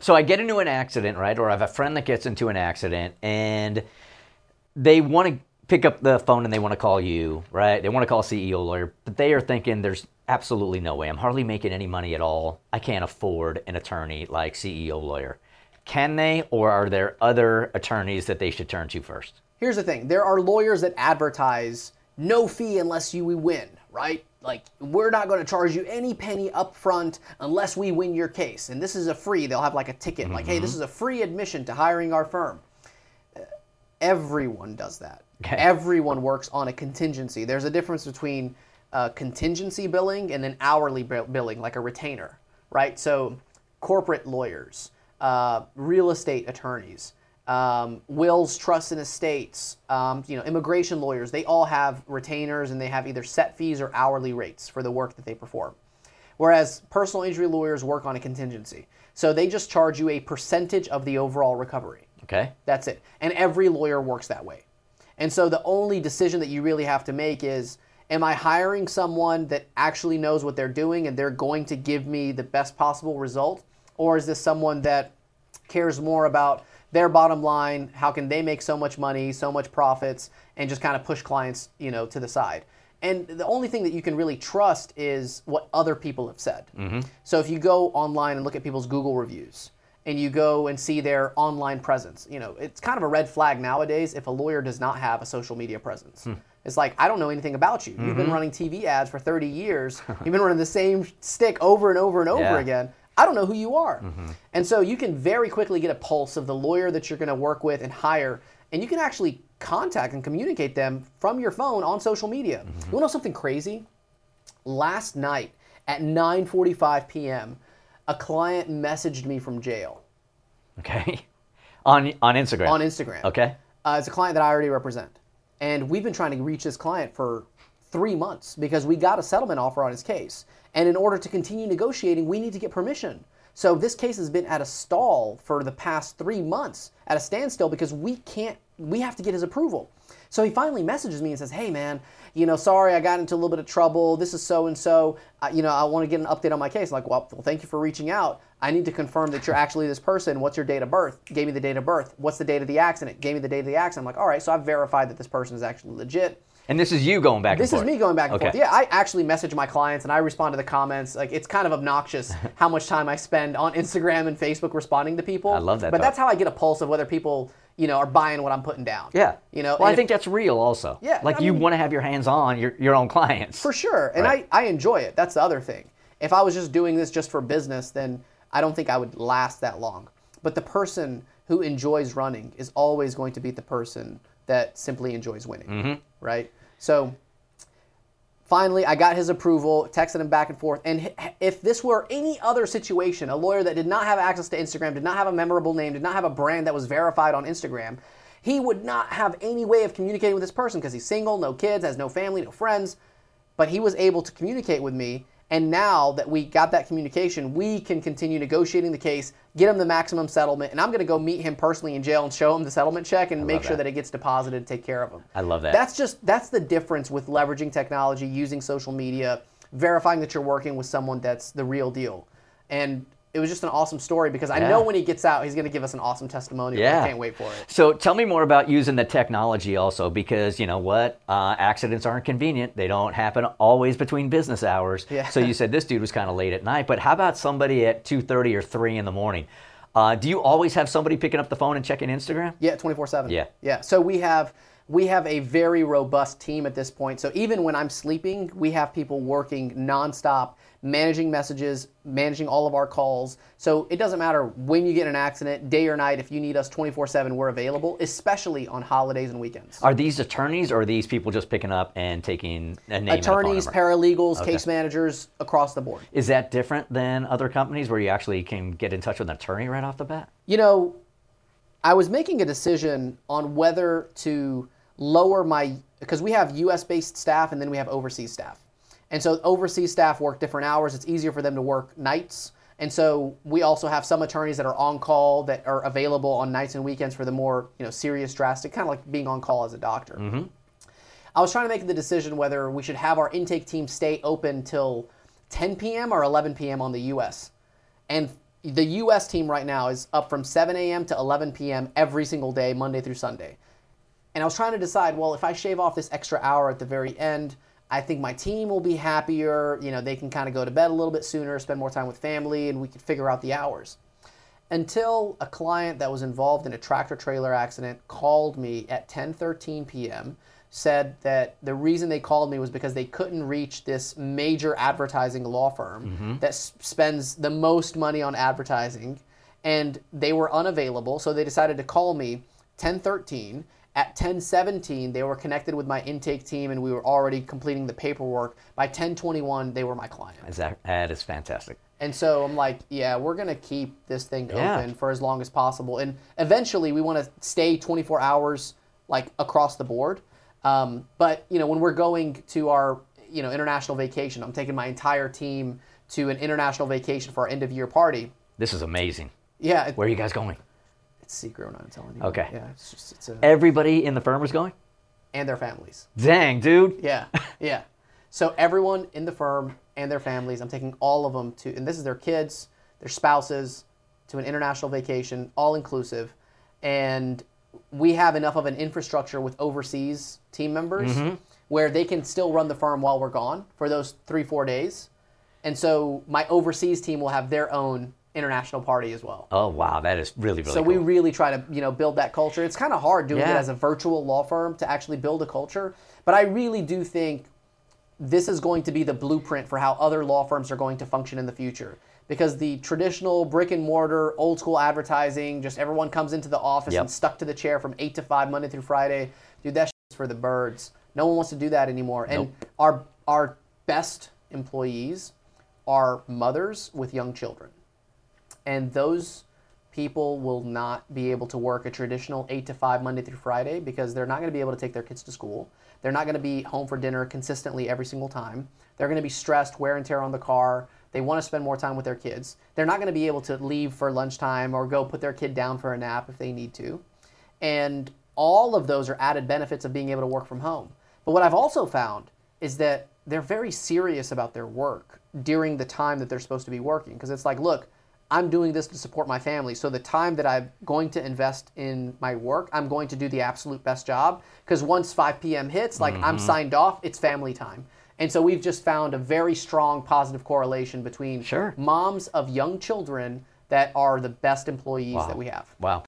So I get into an accident, right? Or I have a friend that gets into an accident and they want to pick up the phone and they want to call you, right? They want to call CEO lawyer, but they are thinking there's absolutely no way. I'm hardly making any money at all. I can't afford an attorney like CEO lawyer. Can they, or are there other attorneys that they should turn to first? Here's the thing there are lawyers that advertise no fee unless you win, right? Like, we're not going to charge you any penny up front unless we win your case. And this is a free, they'll have like a ticket, mm-hmm. like, hey, this mm-hmm. is a free admission to hiring our firm. Everyone does that. Okay. Everyone works on a contingency. There's a difference between uh, contingency billing and then hourly billing, like a retainer, right? So, corporate lawyers, uh, real estate attorneys, um, wills, trusts, and estates, um, you know, immigration lawyers, they all have retainers and they have either set fees or hourly rates for the work that they perform. Whereas personal injury lawyers work on a contingency. So they just charge you a percentage of the overall recovery. Okay. That's it. And every lawyer works that way. And so the only decision that you really have to make is am I hiring someone that actually knows what they're doing and they're going to give me the best possible result? Or is this someone that cares more about their bottom line, how can they make so much money, so much profits, and just kind of push clients, you know, to the side? And the only thing that you can really trust is what other people have said. Mm-hmm. So if you go online and look at people's Google reviews, and you go and see their online presence. You know, it's kind of a red flag nowadays if a lawyer does not have a social media presence. Hmm. It's like, I don't know anything about you. Mm-hmm. You've been mm-hmm. running TV ads for 30 years. You've been running the same stick over and over and over yeah. again. I don't know who you are. Mm-hmm. And so you can very quickly get a pulse of the lawyer that you're going to work with and hire. And you can actually contact and communicate them from your phone on social media. Mm-hmm. You want to know something crazy? Last night at 9:45 p.m., a client messaged me from jail. Okay. on on Instagram. On Instagram. Okay. Uh, it's a client that I already represent, and we've been trying to reach this client for three months because we got a settlement offer on his case, and in order to continue negotiating, we need to get permission. So this case has been at a stall for the past three months, at a standstill because we can't. We have to get his approval. So he finally messages me and says, "Hey, man, you know, sorry, I got into a little bit of trouble. This is so and so. You know, I want to get an update on my case." I'm like, well, well, thank you for reaching out. I need to confirm that you're actually this person. What's your date of birth? Gave me the date of birth. What's the date of the accident? Gave me the date of the accident. I'm like, all right, so I've verified that this person is actually legit. And this is you going back this is me going back and okay. forth. Yeah, I actually message my clients and I respond to the comments. Like it's kind of obnoxious how much time I spend on Instagram and Facebook responding to people. I love that. But that's how I get a pulse of whether people you know, are buying what I'm putting down. Yeah. You know, well, I think that's real also. Yeah. Like I you want to have your hands on your, your own clients. For sure. And right. I, I enjoy it. That's the other thing. If I was just doing this just for business, then I don't think I would last that long. But the person who enjoys running is always going to beat the person that simply enjoys winning. Mm-hmm. Right? So Finally, I got his approval, texted him back and forth. And if this were any other situation, a lawyer that did not have access to Instagram, did not have a memorable name, did not have a brand that was verified on Instagram, he would not have any way of communicating with this person because he's single, no kids, has no family, no friends. But he was able to communicate with me and now that we got that communication, we can continue negotiating the case, get him the maximum settlement, and I'm going to go meet him personally in jail and show him the settlement check and make sure that. that it gets deposited, take care of him. I love that. That's just that's the difference with leveraging technology, using social media, verifying that you're working with someone that's the real deal. And it was just an awesome story because I know when he gets out, he's going to give us an awesome testimonial. Yeah. I can't wait for it. So tell me more about using the technology also because you know what? Uh, accidents aren't convenient. They don't happen always between business hours. Yeah. So you said this dude was kind of late at night, but how about somebody at 2.30 or 3 in the morning? Uh, do you always have somebody picking up the phone and checking Instagram? Yeah, 24-7. Yeah. Yeah. So we have we have a very robust team at this point. So even when I'm sleeping, we have people working nonstop managing messages, managing all of our calls. So it doesn't matter when you get an accident, day or night, if you need us 24 7, we're available, especially on holidays and weekends. Are these attorneys or are these people just picking up and taking a name? Attorneys, paralegals, okay. case managers across the board. Is that different than other companies where you actually can get in touch with an attorney right off the bat? You know, I was making a decision on whether to lower my, because we have US based staff and then we have overseas staff. And so overseas staff work different hours. It's easier for them to work nights. And so we also have some attorneys that are on call that are available on nights and weekends for the more you know serious, drastic, kind of like being on call as a doctor. Mm-hmm. I was trying to make the decision whether we should have our intake team stay open till 10 p.m. or 11 p.m. on the U.S. And the U.S. team right now is up from 7 a.m. to 11 p.m. every single day, Monday through Sunday. And I was trying to decide, well, if I shave off this extra hour at the very end, I think my team will be happier. You know, they can kind of go to bed a little bit sooner, spend more time with family, and we could figure out the hours. Until a client that was involved in a tractor trailer accident called me at 10:13 p.m. said that the reason they called me was because they couldn't reach this major advertising law firm mm-hmm. that s- spends the most money on advertising and they were unavailable so they decided to call me 1013 at 1017 they were connected with my intake team and we were already completing the paperwork by 1021 they were my client Is that, that is fantastic. and so i'm like yeah we're going to keep this thing Yeah. open for as long as possible and eventually we want to stay 24 hours like across the board um, but you know when we're going to our you know international vacation i'm taking my entire team to an international vacation for our end of year party This is amazing. yeah it, Where are you guys going? It's secret i'm not telling you Okay. yeah it's just it's a, Everybody in the firm is going? and their families Dang, dude. Yeah, yeah. So everyone in the firm and their families, I'm taking all of them to, and this is their kids, their spouses, to an international vacation, all inclusive, and we have enough of an infrastructure with overseas team members mm-hmm. where they can still run the firm while we're gone for those three four days, and so my overseas team will have their own international party as well. Oh, wow. That is really, really So cool. we really try to, you know, build that culture. It's kind of hard doing it as a virtual law firm to actually build a culture, but I really do think this is going to be the blueprint for how other law firms are going to function in the future. Because the traditional brick and mortar, old school advertising, just everyone comes into the office Yep. and stuck to the chair from eight to five Monday through Friday. Dude, that shit's for the birds. No one wants to do that anymore. And our our best employees are mothers with young children and those people will not be able to work a traditional 8 to 5 Monday through Friday because they're not going to be able to take their kids to school. They're not going to be home for dinner consistently every single time. They're going to be stressed, wear and tear on the car. They want to spend more time with their kids. They're not going to be able to leave for lunchtime or go put their kid down for a nap if they need to. And all of those are added benefits of being able to work from home. But what I've also found is that they're very serious about their work during the time that they're supposed to be working. Because it's like, look, I'm doing this to support my family. So the time that I'm going to invest in my work, I'm going to do the absolute best job. Because once 5 p.m. hits, like I'm mm-hmm. signed off, it's family time. And so we've just found a very strong positive correlation between Sure. moms of young children that are the best employees that we have. Wow.